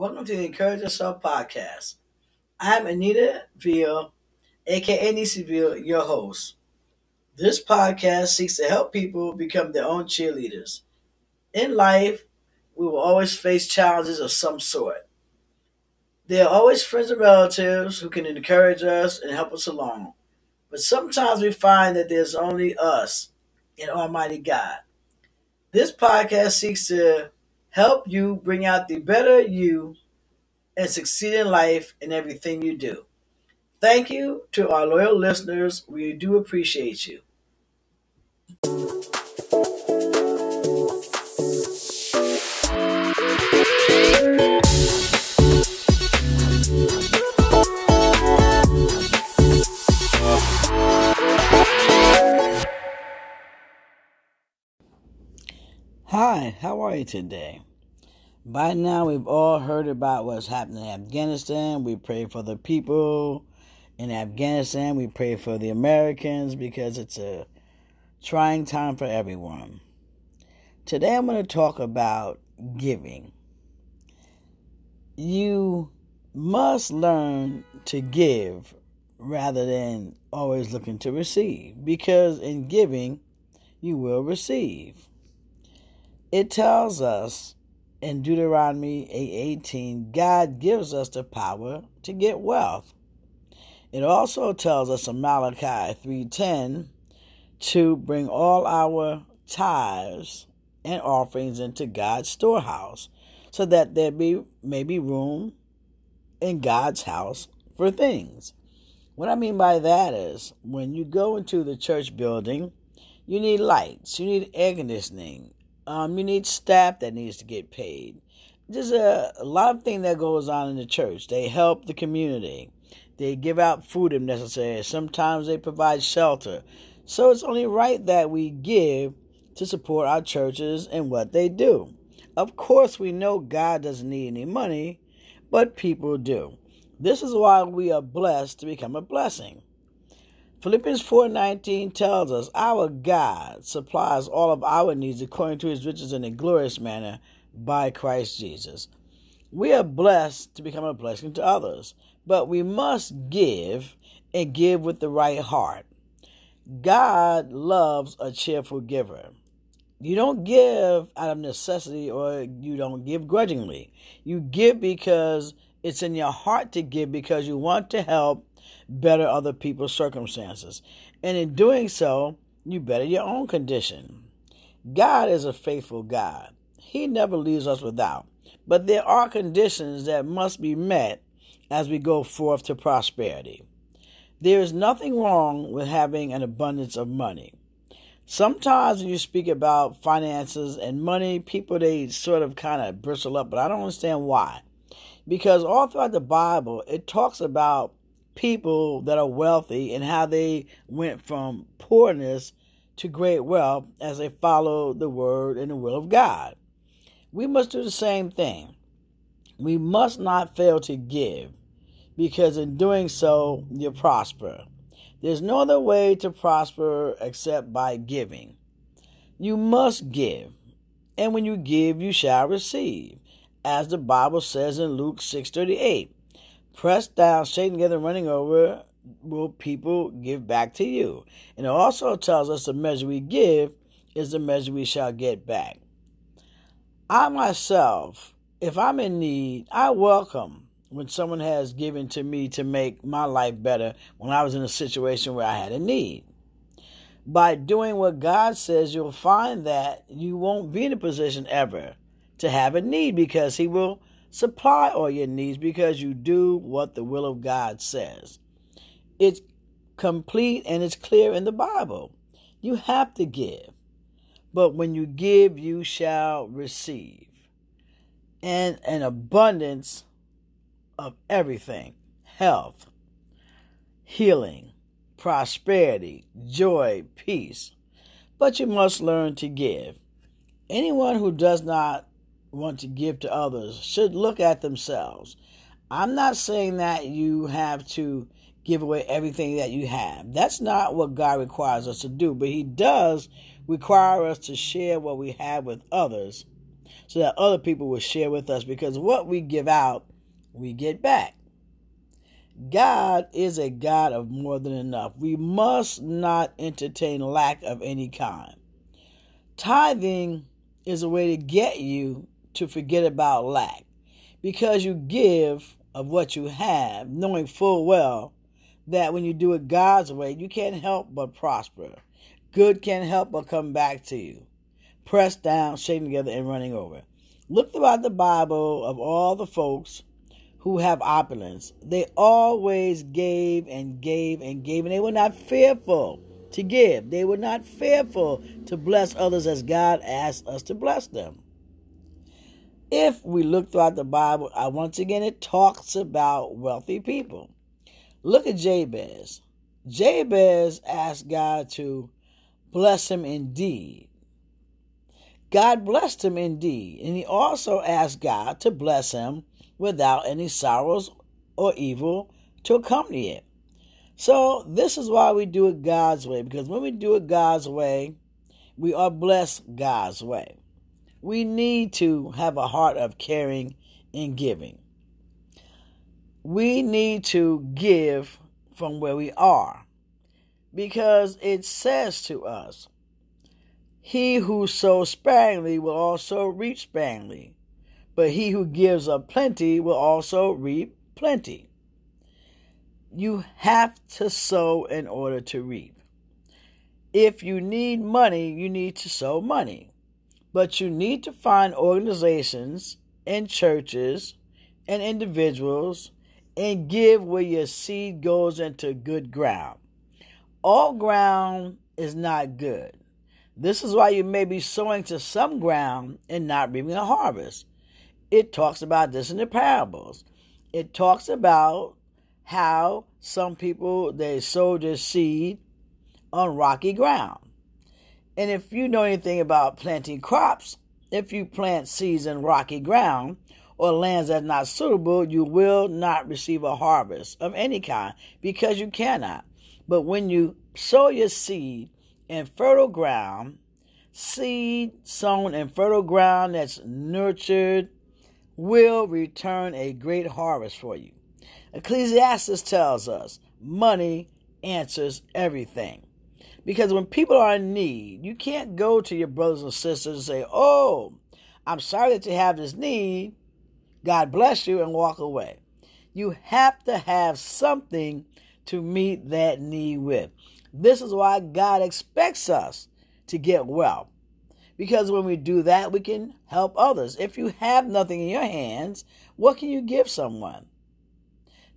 Welcome to the Encourage Yourself podcast. I'm Anita Veal, aka Nisi Veal, your host. This podcast seeks to help people become their own cheerleaders. In life, we will always face challenges of some sort. There are always friends and relatives who can encourage us and help us along. But sometimes we find that there's only us and Almighty God. This podcast seeks to help you bring out the better you and succeed in life in everything you do. Thank you to our loyal listeners. We do appreciate you. Hi, how are you today? By now, we've all heard about what's happening in Afghanistan. We pray for the people in Afghanistan. We pray for the Americans because it's a trying time for everyone. Today, I'm going to talk about giving. You must learn to give rather than always looking to receive because in giving, you will receive. It tells us in Deuteronomy 8:18, God gives us the power to get wealth. It also tells us in Malachi 3:10 to bring all our tithes and offerings into God's storehouse, so that there be may be room in God's house for things. What I mean by that is when you go into the church building, you need lights, you need air conditioning, um, you need staff that needs to get paid. There's a, a lot of things that goes on in the church. They help the community. They give out food if necessary. Sometimes they provide shelter. So it's only right that we give to support our churches and what they do. Of course, we know God doesn't need any money, but people do. This is why we are blessed to become a blessing. Philippians 4:19 tells us our God supplies all of our needs according to his riches in a glorious manner by Christ Jesus. We are blessed to become a blessing to others, but we must give and give with the right heart. God loves a cheerful giver. You don't give out of necessity or you don't give grudgingly. You give because it's in your heart to give because you want to help better other people's circumstances. And in doing so, you better your own condition. God is a faithful God. He never leaves us without. But there are conditions that must be met as we go forth to prosperity. There is nothing wrong with having an abundance of money. Sometimes when you speak about finances and money, people they sort of kind of bristle up, but I don't understand why. Because all throughout the Bible, it talks about people that are wealthy and how they went from poorness to great wealth as they followed the word and the will of God. We must do the same thing. We must not fail to give because in doing so, you prosper. There's no other way to prosper except by giving. You must give, and when you give, you shall receive, as the Bible says in Luke 6:38 pressed down, shaken together, running over, will people give back to you. And it also tells us the measure we give is the measure we shall get back. I myself, if I'm in need, I welcome when someone has given to me to make my life better when I was in a situation where I had a need. By doing what God says, you'll find that you won't be in a position ever to have a need because He will supply all your needs because you do what the will of God says. It's complete and it's clear in the Bible. You have to give. But when you give, you shall receive. And an abundance of everything health, healing, prosperity, joy, peace. But you must learn to give. Anyone who does not want to give to others should look at themselves. I'm not saying that you have to give away everything that you have. That's not what God requires us to do, but He does require us to share what we have with others so that other people will share with us because what we give out, we get back. God is a God of more than enough. We must not entertain lack of any kind. Tithing is a way to get you to forget about lack because you give of what you have, knowing full well that when you do it God's way, you can't help but prosper. Good can't help but come back to you. Pressed down, shaken together, and running over. Look throughout the Bible of all the folks who have opulence. They always gave and gave and gave, and they were not fearful to give. They were not fearful to bless others as God asked us to bless them. If we look throughout the Bible, I once again it talks about wealthy people. Look at Jabez. Jabez asked God to bless him indeed. God blessed him indeed, and he also asked God to bless him without any sorrows or evil to accompany it. So, this is why we do it God's way, because when we do it God's way, we are blessed God's way. We need to have a heart of caring and giving. We need to give from where we are because it says to us, He who sows sparingly will also reap sparingly, but he who gives of plenty will also reap plenty. You have to sow in order to reap. If you need money, you need to sow money. But you need to find organizations and churches and individuals and give where your seed goes into good ground. All ground is not good. This is why you may be sowing to some ground and not reaping a harvest. It talks about this in the parables. It talks about how some people they sow their seed on rocky ground. And if you know anything about planting crops, if you plant seeds in rocky ground or lands that are not suitable, you will not receive a harvest of any kind because you cannot. But when you sow your seed in fertile ground, seed sown in fertile ground that's nurtured will return a great harvest for you. Ecclesiastes tells us money answers everything. Because when people are in need, you can't go to your brothers and sisters and say, Oh, I'm sorry that you have this need. God bless you, and walk away. You have to have something to meet that need with. This is why God expects us to get well. Because when we do that, we can help others. If you have nothing in your hands, what can you give someone?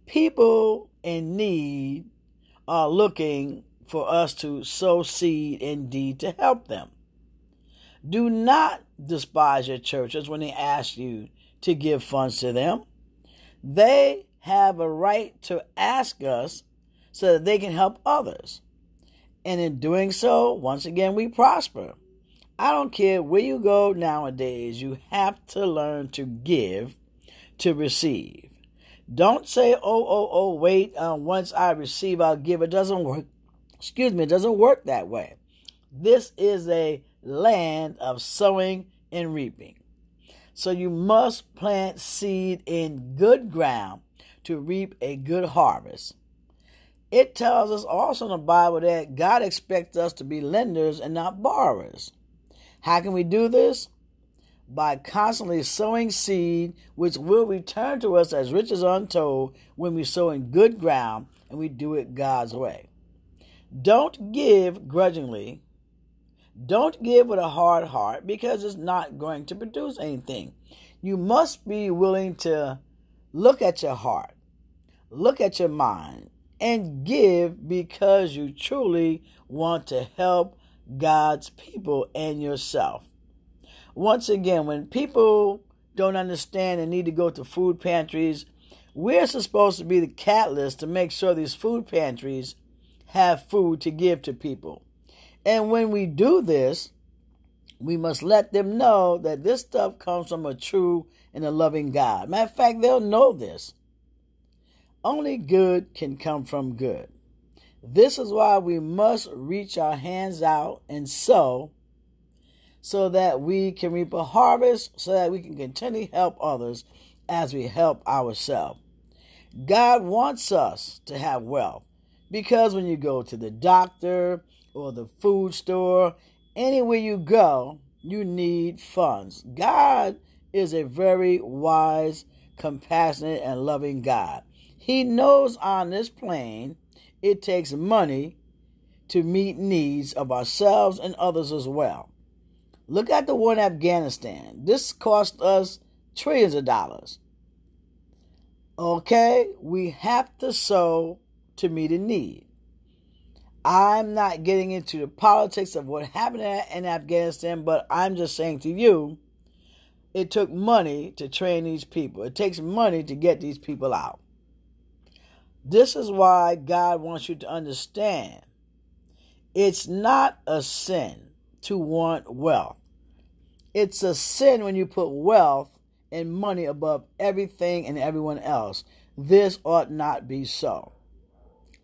People in need are looking for us to sow seed indeed to help them. Do not despise your churches when they ask you to give funds to them. They have a right to ask us so that they can help others. And in doing so, once again, we prosper. I don't care where you go nowadays, you have to learn to give to receive. Don't say, oh, oh, oh, wait, uh, once I receive, I'll give. It doesn't work. Excuse me, it doesn't work that way. This is a land of sowing and reaping. So you must plant seed in good ground to reap a good harvest. It tells us also in the Bible that God expects us to be lenders and not borrowers. How can we do this? By constantly sowing seed, which will return to us as riches untold when we sow in good ground and we do it God's way. Don't give grudgingly. Don't give with a hard heart because it's not going to produce anything. You must be willing to look at your heart, look at your mind, and give because you truly want to help God's people and yourself. Once again, when people don't understand and need to go to food pantries, we're supposed to be the catalyst to make sure these food pantries have food to give to people. And when we do this, we must let them know that this stuff comes from a true and a loving God. Matter of fact, they'll know this. Only good can come from good. This is why we must reach our hands out and sow so that we can reap a harvest, so that we can continue to help others as we help ourselves. God wants us to have wealth because when you go to the doctor or the food store, anywhere you go, you need funds. God is a very wise, compassionate, and loving God. He knows on this plane it takes money to meet needs of ourselves and others as well. Look at the war in Afghanistan. This cost us trillions of dollars. Okay, we have to sow to meet a need. I'm not getting into the politics of what happened in Afghanistan, but I'm just saying to you, it took money to train these people. It takes money to get these people out. This is why God wants you to understand it's not a sin to want wealth. It's a sin when you put wealth and money above everything and everyone else. This ought not be so.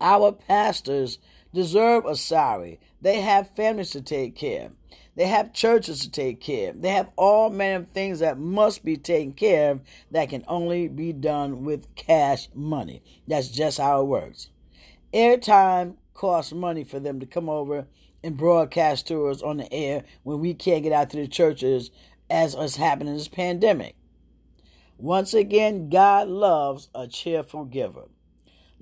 Our pastors deserve a salary. They have families to take care. They have churches to take care. They have all manner of things that must be taken care of that can only be done with cash money. That's just how it works. Airtime costs money for them to come over and broadcast to us on the air when we can't get out to the churches as is happening in this pandemic. Once again, God loves a cheerful giver.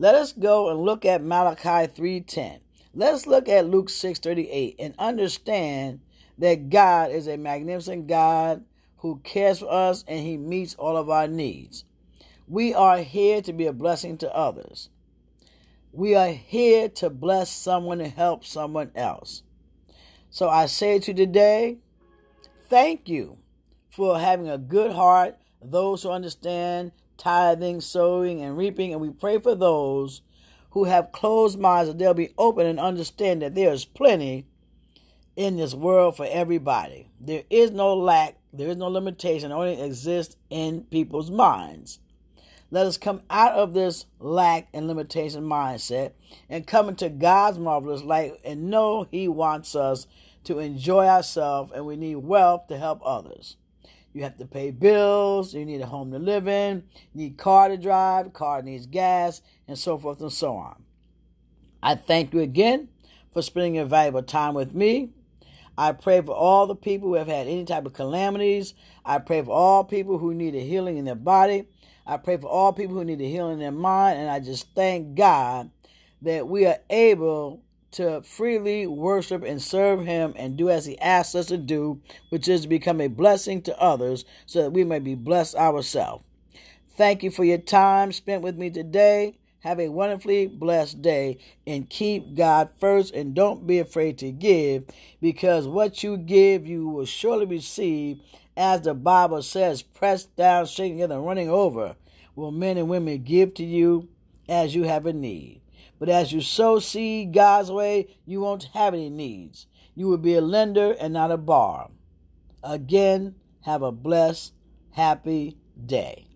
Let us go and look at Malachi 3:10. Let's look at Luke 6:38 and understand that God is a magnificent God who cares for us and he meets all of our needs. We are here to be a blessing to others. We are here to bless someone and help someone else. So I say to you today, thank you for having a good heart, those who understand tithing, sowing, and reaping, and we pray for those who have closed minds that they'll be open and understand that there is plenty in this world for everybody. There is no lack, there is no limitation, it only exists in people's minds. Let us come out of this lack and limitation mindset and come into God's marvelous light and know He wants us to enjoy ourselves and we need wealth to help others. You have to pay bills, you need a home to live in, you need car to drive, car needs gas, and so forth and so on. I thank you again for spending your valuable time with me. I pray for all the people who have had any type of calamities. I pray for all people who need a healing in their body. I pray for all people who need a healing in their mind. And I just thank God that we are able to freely worship and serve Him and do as He asks us to do, which is to become a blessing to others so that we may be blessed ourselves. Thank you for your time spent with me today. Have a wonderfully blessed day and keep God first and don't be afraid to give because what you give you will surely receive as the Bible says, pressed down, shaking and running over will men and women give to you as you have a need. But as you sow seed God's way, you won't have any needs. You will be a lender and not a borrower. Again, have a blessed, happy day.